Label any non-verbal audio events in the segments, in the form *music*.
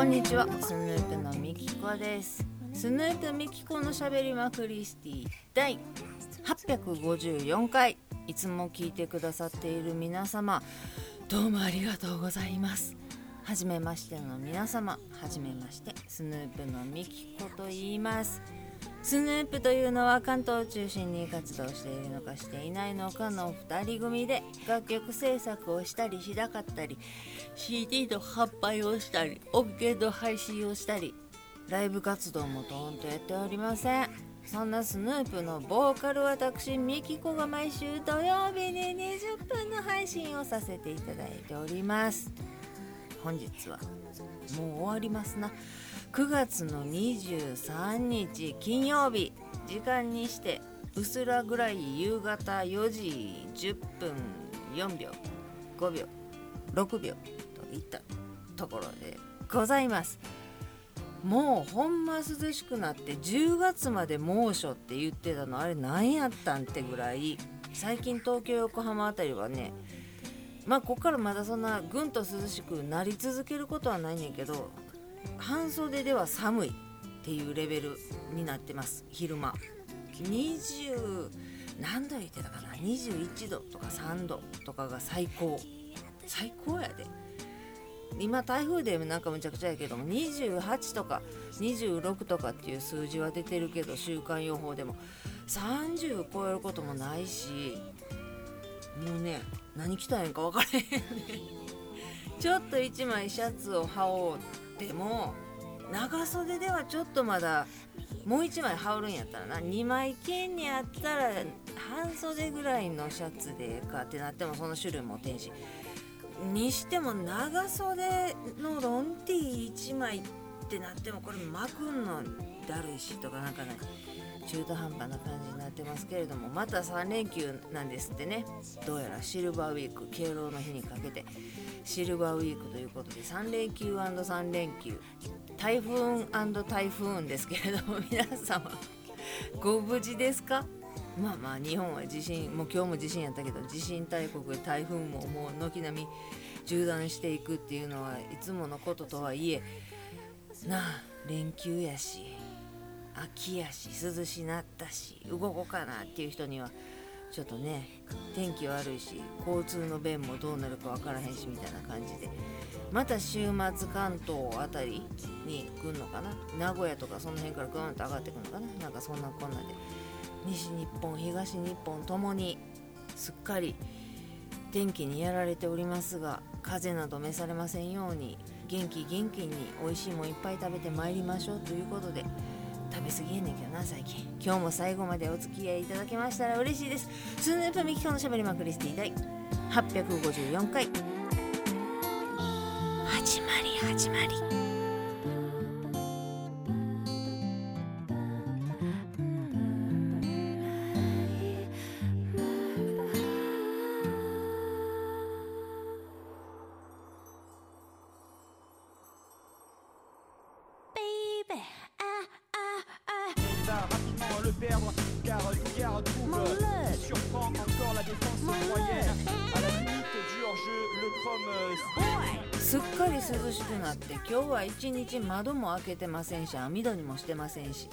こんにちは。スヌープのみきこです。スヌープみきこのしゃべりまくりスティ第854回。いつも聞いてくださっている皆様どうもありがとうございます。はじめましての皆様はじめましてスヌープのみきこと言います。スヌープというのは関東を中心に活動しているのかしていないのかの2人組で楽曲制作をしたりしなかったり CD の発売をしたり音源の配信をしたりライブ活動もとんとやっておりません。そんなスヌープのボーカル私ミキコが毎週土曜日に20分の配信をさせていただいております本日はもう終わりますな9月の23日金曜日。時間にしてうすらぐらい夕方4時10分4秒5秒6秒といったところでございます。もうほんま涼しくなって10月まで猛暑って言ってたのあれ何やったんってぐらい最近東京横浜あたりはねまあこっからまだそんなぐんと涼しくなり続けることはないねんけど半袖では寒いっていうレベルになってます昼間。20何度言ってたかな？21度とか3度とかが最高。最高やで。今台風でなんかむちゃくちゃやけども28とか26とかっていう数字は出てるけど週間予報でも。30超えることもないしもうね何着たいんか分からへんねちょっと1枚シャツを羽織ってでも長袖ではちょっとまだもう1枚羽織るんやったらな。2枚剣にあったら半袖ぐらいのシャツでええかってなってもその種類も天使にしても長袖のロンティー1枚ってなってもこれ巻くのだるいしとかなんかね中途半端な感じになってますけれどもまた3連休なんですってね。どうやらシルバーウィーク敬老の日にかけて。シルバーウィークということで3連休 &3 連休。台風台風ですけれども *laughs* 皆様ご無事ですか？まあまあ日本は地震もう今日も地震やったけど地震大国で台風ももう軒並み縦断していくっていうのはいつものこととはいえなあ連休やし。秋やし涼しなったし動こうかなっていう人にはちょっとね天気悪いし交通の便もどうなるか分からへんしみたいな感じでまた週末関東あたりに来るのかな？名古屋とかその辺からグーンと上がってくるのかな？なんかそんなこんなで西日本東日本ともにすっかり天気にやられておりますが風邪など召されませんように元気元気に美味しいもんいっぱい食べてまいりましょうということで食べ過ぎやねんけどな最近。今日も最後までお付き合いいただけましたら嬉しいです。スヌープミキコのしゃべりまくりスティ第854回。始まり始まり。すっかり涼しくなって今日は一日窓も開けてませんし網戸にもしてませんし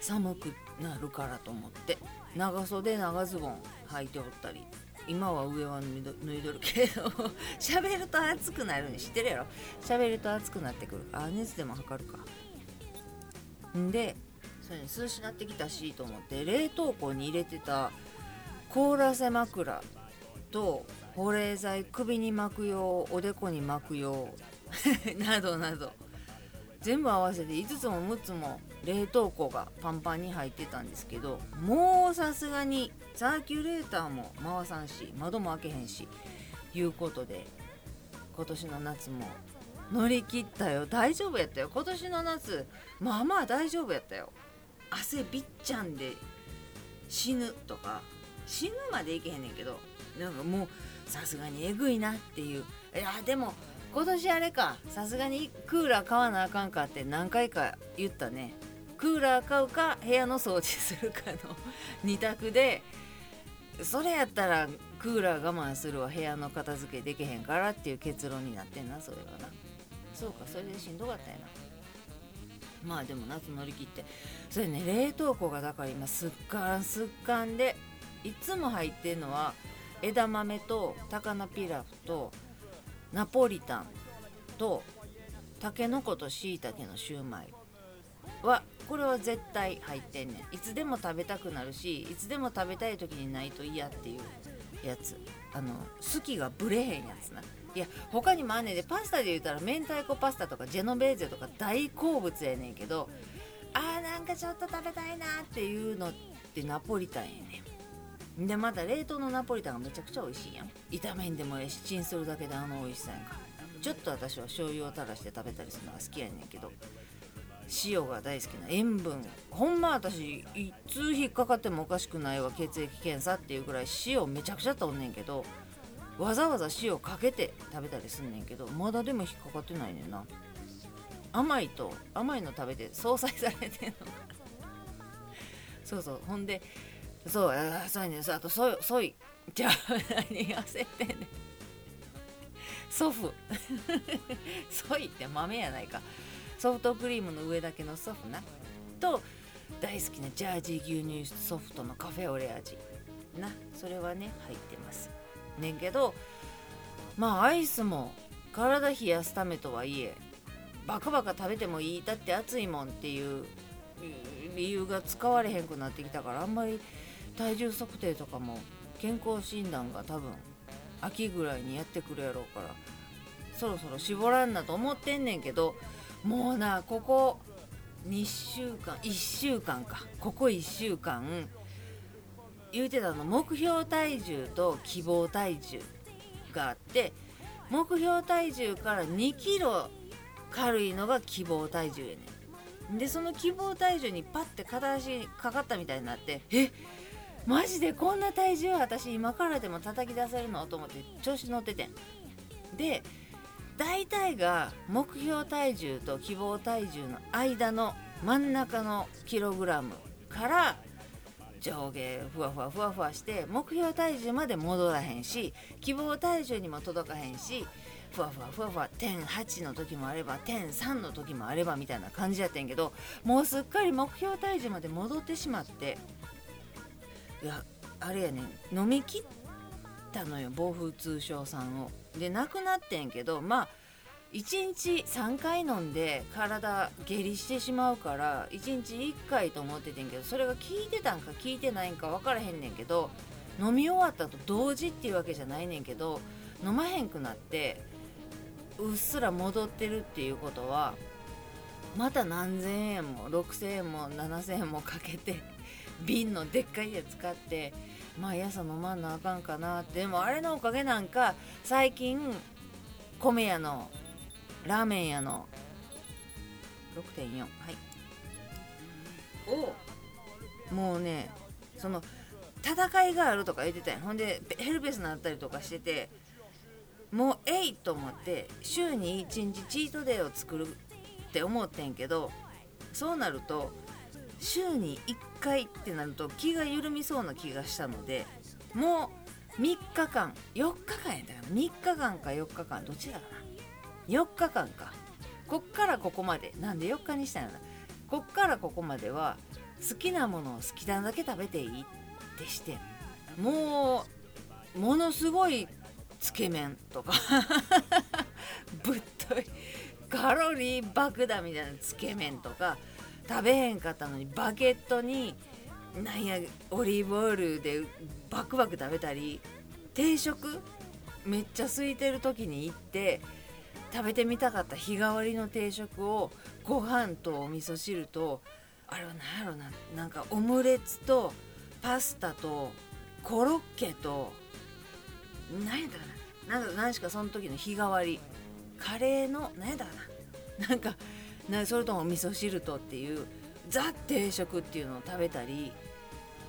寒くなるからと思って長袖長ズボン履いておったり今は上は脱いどるけど *laughs* 喋ると暑くなるに知ってるやろ。喋ると暑くなってくる。あ熱でも測るか。んでそれに涼しなってきたしと思って冷凍庫に入れてた凍らせ枕と保冷剤首に巻く用おでこに巻く用 *laughs* などなど全部合わせて5つも6つも冷凍庫がパンパンに入ってたんですけどもうさすがにサーキュレーターも回さんし窓も開けへんしいうことで今年の夏も乗り切ったよ。大丈夫やったよ。今年の夏まあまあ大丈夫やったよ。汗びっちゃんで死ぬとか死ぬまでいけへんねんけどなんかもうさすがにえぐいなっていういやでも今年あれかさすがにクーラー買わなあかんかって何回か言ったね。クーラー買うか部屋の掃除するかの *laughs* 2択でそれやったらクーラー我慢するわ。部屋の片付けできへんからっていう結論になってんなそれはな。そうかそれでしんどかったやな。まあでも夏乗り切ってそれね冷凍庫がだから今すっかんすっかんでいつも入ってんのは枝豆と高菜ピラフとナポリタンとたけのことしいたけのシューマイはこれは絶対入ってんねん。いつでも食べたくなるしいつでも食べたい時にないと嫌っていう。やつ。あの好きがブレへんやつな。いや他にもあんねんでパスタで言うたら明太子パスタとかジェノベーゼとか大好物やねんけどあーなんかちょっと食べたいなっていうのってナポリタンやねん。でまた冷凍のナポリタンがめちゃくちゃ美味しいやん。炒めんでもええしチンするだけであの美味しさやんか。ちょっと私は醤油を垂らして食べたりするのが好きやねんけど。塩が大好きな塩分。ほんま私いつ引っかかってもおかしくないわ血液検査っていうぐらい塩めちゃくちゃとんねんけどわざわざ塩かけて食べたりすんねんけどまだでも引っかかってないねんな。甘いと甘いの食べて相殺されてんの。そうそう。ほんでそうあそうやねん。そうあとソイソイ。じゃあ何焦ってんねん。祖父 *laughs* ソイって豆やないか。ソフトクリームの上だけのソフな。と大好きなジャージー牛乳ソフトのカフェオレ味な。それはね入ってます。ねんけどまあアイスも体冷やすためとはいえバカバカ食べてもいいだって暑いもんっていう理由が使われへんくなってきたからあんまり体重測定とかも健康診断が多分秋ぐらいにやってくるやろうからそろそろ絞らんなと思ってんねんけどもうなここ2週間1週間か。ここ1週間言うてたの目標体重と希望体重があって目標体重から2キロ軽いのが希望体重やねん。でその希望体重にパッて片足かかったみたいになってえマジでこんな体重私今からでも叩き出せるの？と思って調子乗っててで大体が目標体重と希望体重の間の真ん中のキログラムから上下ふわふわふわふわして目標体重まで戻らへんし希望体重にも届かへんしふわふわふわふわ点8の時もあれば点3の時もあればみたいな感じやってんけどもうすっかり目標体重まで戻ってしまっていやあれやねん飲み切ったのよ暴風通商さんを。でなくなってんけどまあ1日3回飲んで体下痢してしまうから1日1回と思っててんけどそれが効いてたんか効いてないんか分からへんねんけど飲み終わったと同時っていうわけじゃないねんけど飲まへんくなってうっすら戻ってるっていうことはまた何千円も6,000円も7,000円もかけて瓶のでっかいやつ買って毎朝飲まんなあかんかなでもあれのおかげなんか最近米屋のラーメン屋の6.4はい。をもうねその戦いがあるとか言ってたよほんでヘルペスになったりとかしててもうえいと思って週に1日チートデーを作るって思ってんけどそうなると週に1回ってなると気が緩みそうな気がしたのでもう3日間4日間やったかな？3日間か4日間どっちだかな？4日間か。こっからここまで。なんで4日にしたんやな。こっからここまでは好きなものを好きなだけ食べていいってしてもうものすごいつけ麺とか。*laughs* ぶっとい。カロリー爆弾みたいなつけ麺とか。食べへんかったのにバケットになんやオリーブオイルでバクバク食べたり定食めっちゃ空いてる時に行って食べてみたかった日替わりの定食をご飯とお味噌汁とあれは何やろななんかオムレツとパスタとコロッケと何やったかななんか何しかその時の日替わり。カレーの何やったかななんかなそれとも味噌汁とっていうザ定食っていうのを食べたり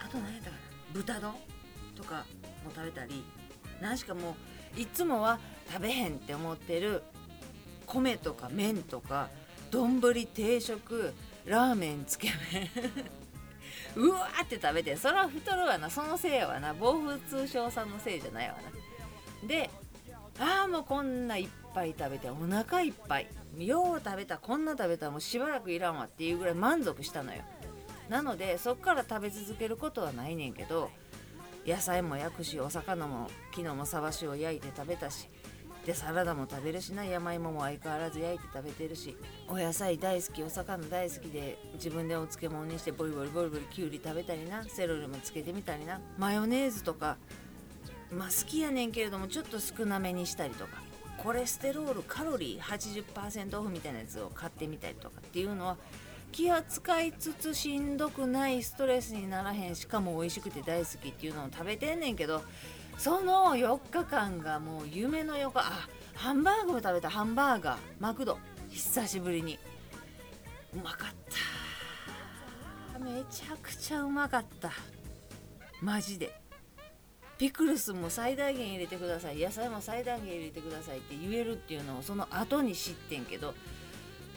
あと何やったかな豚丼とかも食べたり何しかもういつもは食べへんって思ってる米とか麺とか丼定食ラーメンつけ麺 *laughs* うわーって食べてそれは太るわなそのせいやわな暴風通商さんのせいじゃないわな。でああもうこんないっぱい食べてお腹いっぱい。よう食べたこんな食べたもうしばらくいらんわっていうぐらい満足したのよ。なのでそっから食べ続けることはないねんけど野菜も焼くしお魚も昨日もさばしを焼いて食べたしでサラダも食べるしな山芋も相変わらず焼いて食べてるしお野菜大好きお魚大好きで自分でお漬物にしてボリボリボリボリきゅうり食べたりなセロリもつけてみたりなマヨネーズとかまあ好きやねんけれどもちょっと少なめにしたりとか。コレステロールカロリー80%オフみたいなやつを買ってみたりとかっていうのは気を使いつつしんどくないストレスにならへんしかも美味しくて大好きっていうのを食べてんねんけどその4日間がもう夢の4日あハンバーグも食べたハンバーガーマクド久しぶりに。うまかった。めちゃくちゃうまかった。マジで。ピクルスも最大限入れてください。野菜も最大限入れてくださいって言えるっていうのをその後に知ってんけど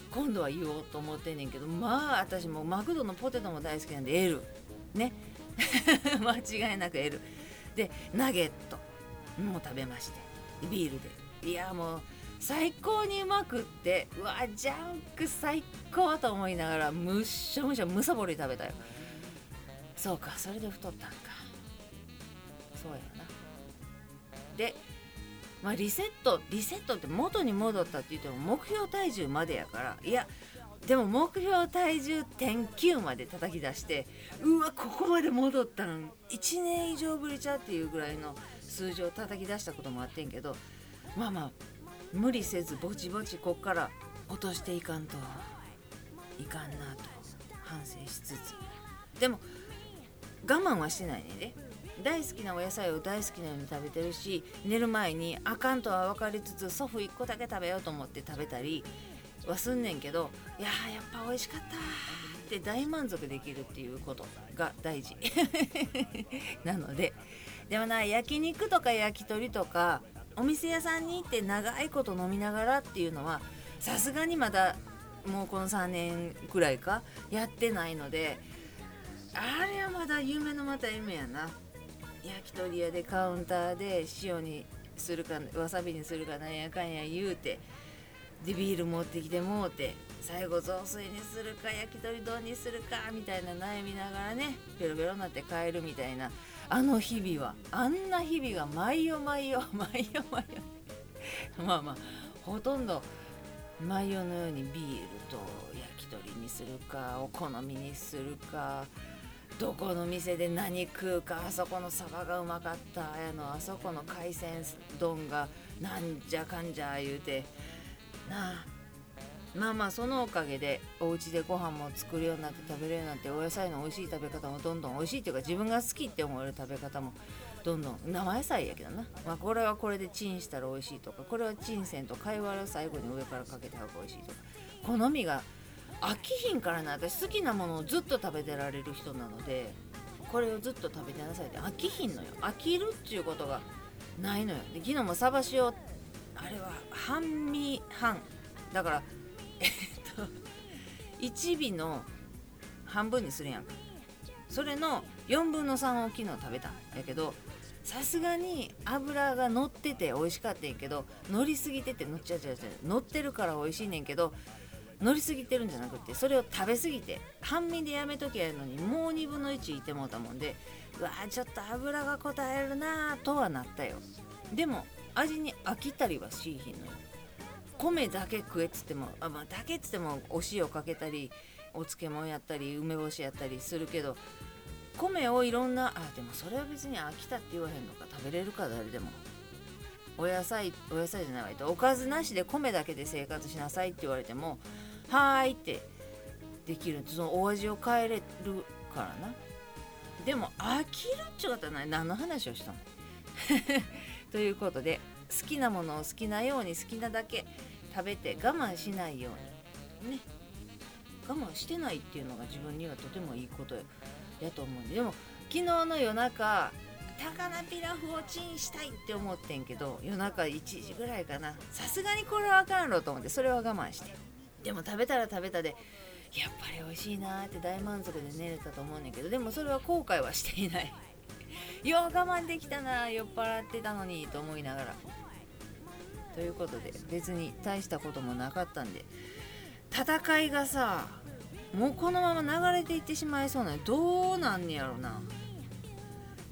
今度は言おうと思ってんねんけどまあ私もマクドのポテトも大好きなんで L ね。*laughs* 間違いなく L でナゲット。も食べまして。ビールで。いやもう最高にうまくってうわジャンク最高と思いながらむっしゃむしゃむさぼり食べたよ。そうかそれで太ったんか。そうやな。でまあリセットリセットって元に戻ったって言っても目標体重までやからいやでも目標体重点9まで叩き出してうわここまで戻ったん1年以上ぶりちゃっていうぐらいの数字を叩き出したこともあってんけどまあまあ無理せずぼちぼちこっから落としていかんといかんなと反省しつつ。でも我慢はしてないね大好きなお野菜を大好きなように食べてるし寝る前にあかんとは分かりつつ祖父1個だけ食べようと思って食べたりはすんねんけどいややっぱ美味しかったって大満足できるっていうことが大事。*laughs* なのででもな焼肉とか焼き鳥とかお店屋さんに行って長いこと飲みながらっていうのはさすがにまだもうこの3年くらいかやってないのであれはまだ夢のまた夢やな。焼き鳥屋でカウンターで塩にするかわさびにするかなんやかんや言うてでビール持ってきてもうて最後雑炊にするか焼き鳥丼にするかみたいな悩みながらねベロベロになって帰るみたいなあの日々はあんな日々が毎夜毎夜 *laughs* 毎夜毎夜。まあまあほとんど毎夜のようにビールと焼き鳥にするかお好みにするかどこの店で何食うかあそこのサバがうまかったやのあそこの海鮮丼がなんじゃかんじゃ言うてなあ。まあまあそのおかげでお家でご飯も作るようになって食べれるようになってお野菜の美味しい食べ方もどんどん美味しいっていうか自分が好きって思える食べ方もどんどん生野菜やけどな、まあ、これはこれでチンしたら美味しいとかこれはチンせんと貝割を最後に上からかけた方が美味しいとか好みが飽きひんからな私好きなものをずっと食べてられる人なのでこれをずっと食べてなさいって。飽きひんのよ。飽きるっていうことがないのよ。で昨日もサバ塩あれは半身半。だからえっと1尾の半分にするやんそれの4分の3を昨日食べたんやけどさすがに油が乗ってて美味しかったんやけど乗りすぎてて乗っちゃうちゃうちゃう乗ってるから美味しいねんけど乗りすぎてるんじゃなくてそれを食べ過ぎて半身でやめときゃやのにもう2分の1いてもうたもんでうわーちょっと油が応えるなとはなったよ。でも味に飽きたりはしいひんのよ。米だけ食えっつってもあ、まあ、だけっつってもお塩かけたりお漬物やったり梅干しやったりするけど米をいろんなあでもそれは別に飽きたって言わへんのか。食べれるか誰でも。お野菜お野菜じゃないわ。とおかずなしで米だけで生活しなさいって言われてもはーいってできるそのお味を変えれるからな。でも飽きるっちゅうことはない。何の話をしたの？*laughs* ということで好きなものを好きなように好きなだけ食べて我慢しないように。ね。我慢してないっていうのが自分にはとてもいいことやと思うんで。でも昨日の夜中高菜ピラフをチンしたいって思ってんけど夜中1時ぐらいかな。さすがにこれはあかんろと思ってそれは我慢して。でも食べたら食べたでやっぱり美味しいなって大満足で寝れたと思うねんけどでもそれは後悔はしていない。*laughs* よう我慢できたな酔っ払ってたのにと思いながら。ということで別に大したこともなかったんで。戦いがさもうこのまま流れていってしまいそうなどうなんねやろな。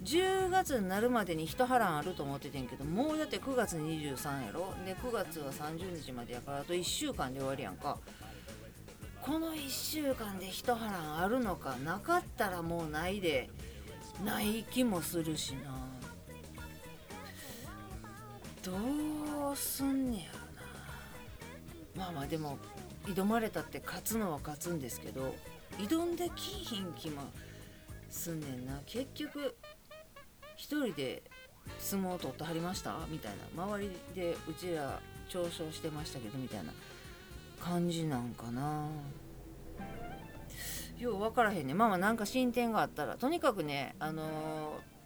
10月になるまでに一波乱あると思っててんけどもうだって9月23やろ？で9月は30日までやからあと1週間で終わりやんか。この1週間で一波乱あるのかなかったらもうないでない気もするしな。どうすんねやろな。まあまあでも挑まれたって勝つのは勝つんですけど挑んできひん気もすんねんな。結局一人で相撲を取ってはりました？みたいな。周りでうちら嘲笑してましたけどみたいな感じなんかな。よう分からへんね。まあまあなんか進展があったら。とにかくねあのー、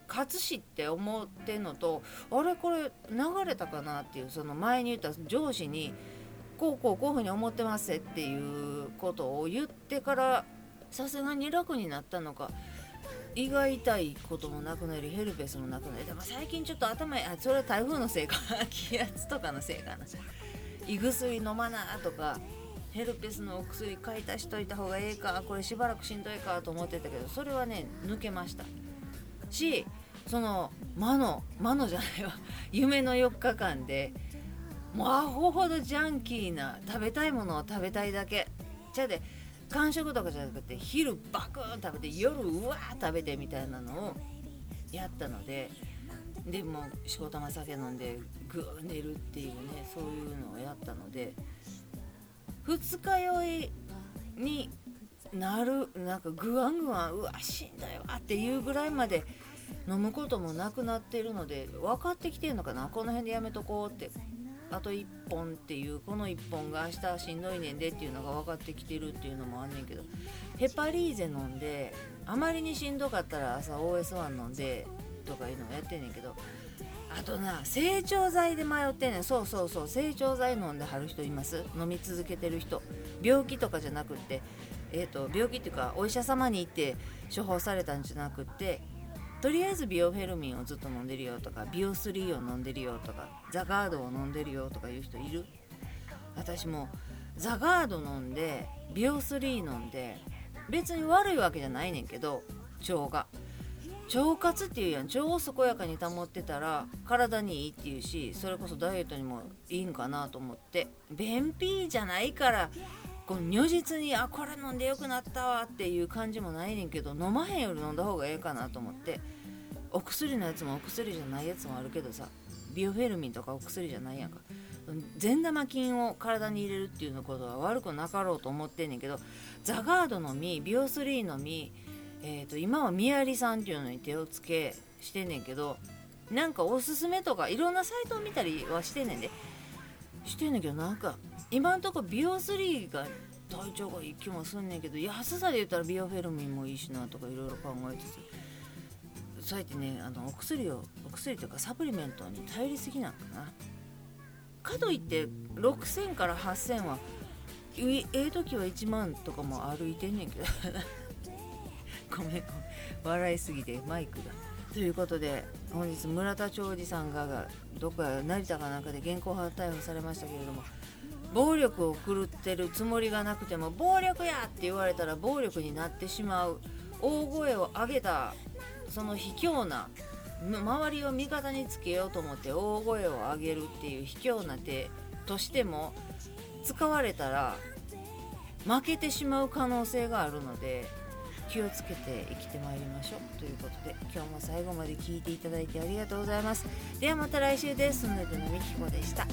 勝つしって思ってんのとあれこれ流れたかなっていうその前に言った上司にこうこうこういうふうに思ってますっていうことを言ってからさすがに楽になったのか。胃が痛いこともなくなりヘルペスもなくなりでも最近ちょっと頭あそれは台風のせいか。気圧とかのせいかな。胃薬飲まなとかヘルペスのお薬買い足しといた方がええか。これしばらくしんどいかと思ってたけどそれはね抜けました。しその魔の魔のじゃないわ。*laughs* 夢の4日間でもうアホほどジャンキーな食べたいものを食べたいだけ。じゃで間食とかじゃなくて昼バクーン食べて夜うわー食べてみたいなのをやったのででも仕事が酒飲んでグー寝るっていうねそういうのをやったので二日酔いになるなんかグワングワンうわしんどいわっていうぐらいまで飲むこともなくなってるので分かってきてるのかなこの辺でやめとこうって。あと1本っていうこの1本が明日しんどいねんでっていうのが分かってきてるっていうのもあんねんけどヘパリーゼ飲んであまりにしんどかったら朝 OS1 飲んでとかいうのをやってんねんけどあとな成長剤で迷ってんねん。そうそうそう成長剤飲んではる人います。飲み続けてる人。病気とかじゃなくってえーと、病気っていうかお医者様に行って処方されたんじゃなくってとりあえずビオフェルミンをずっと飲んでるよとかビオ3を飲んでるよとかザガードを飲んでるよとかいう人いる？私もザガード飲んでビオ3飲んで別に悪いわけじゃないねんけど腸が。腸活っていうやん。腸を健やかに保ってたら体にいいっていうしそれこそダイエットにもいいんかなと思って。便秘じゃないからこの如実にあこれ飲んでよくなったわっていう感じもないねんけど飲まへんより飲んだ方がええかなと思って。お薬のやつもお薬じゃないやつもあるけどさビオフェルミンとかお薬じゃないやんか。善玉菌を体に入れるっていうのことは悪くなかろうと思ってんねんけどザガードの実ビオ3の実えーと、今はみやりさんっていうのに手をつけしてんねんけどなんかおすすめとかいろんなサイトを見たりはしてんねんで。してんねんけどなんか今んとこビオ3が体調がいい気もすんねんけど安さで言ったらビオフェルミンもいいしなとかいろいろ考えててそうやってねあのお薬をお薬というかサプリメントに頼りすぎなんかな。かといって6000から8000はええ時は1万とかも歩いてんねんけど。*laughs* ごめんごめん。笑いすぎてマイクが。ということで本日村田兆治さんがどこか成田かなんかで現行犯逮捕されましたけれども暴力を振るってるつもりがなくても暴力やって言われたら暴力になってしまう大声を上げたその卑怯な周りを味方につけようと思って大声を上げるっていう卑怯な手としても使われたら負けてしまう可能性があるので気をつけて生きてまいりましょうということで今日も最後まで聞いていただいてありがとうございますではまた来週です。スヌープのみきこでした。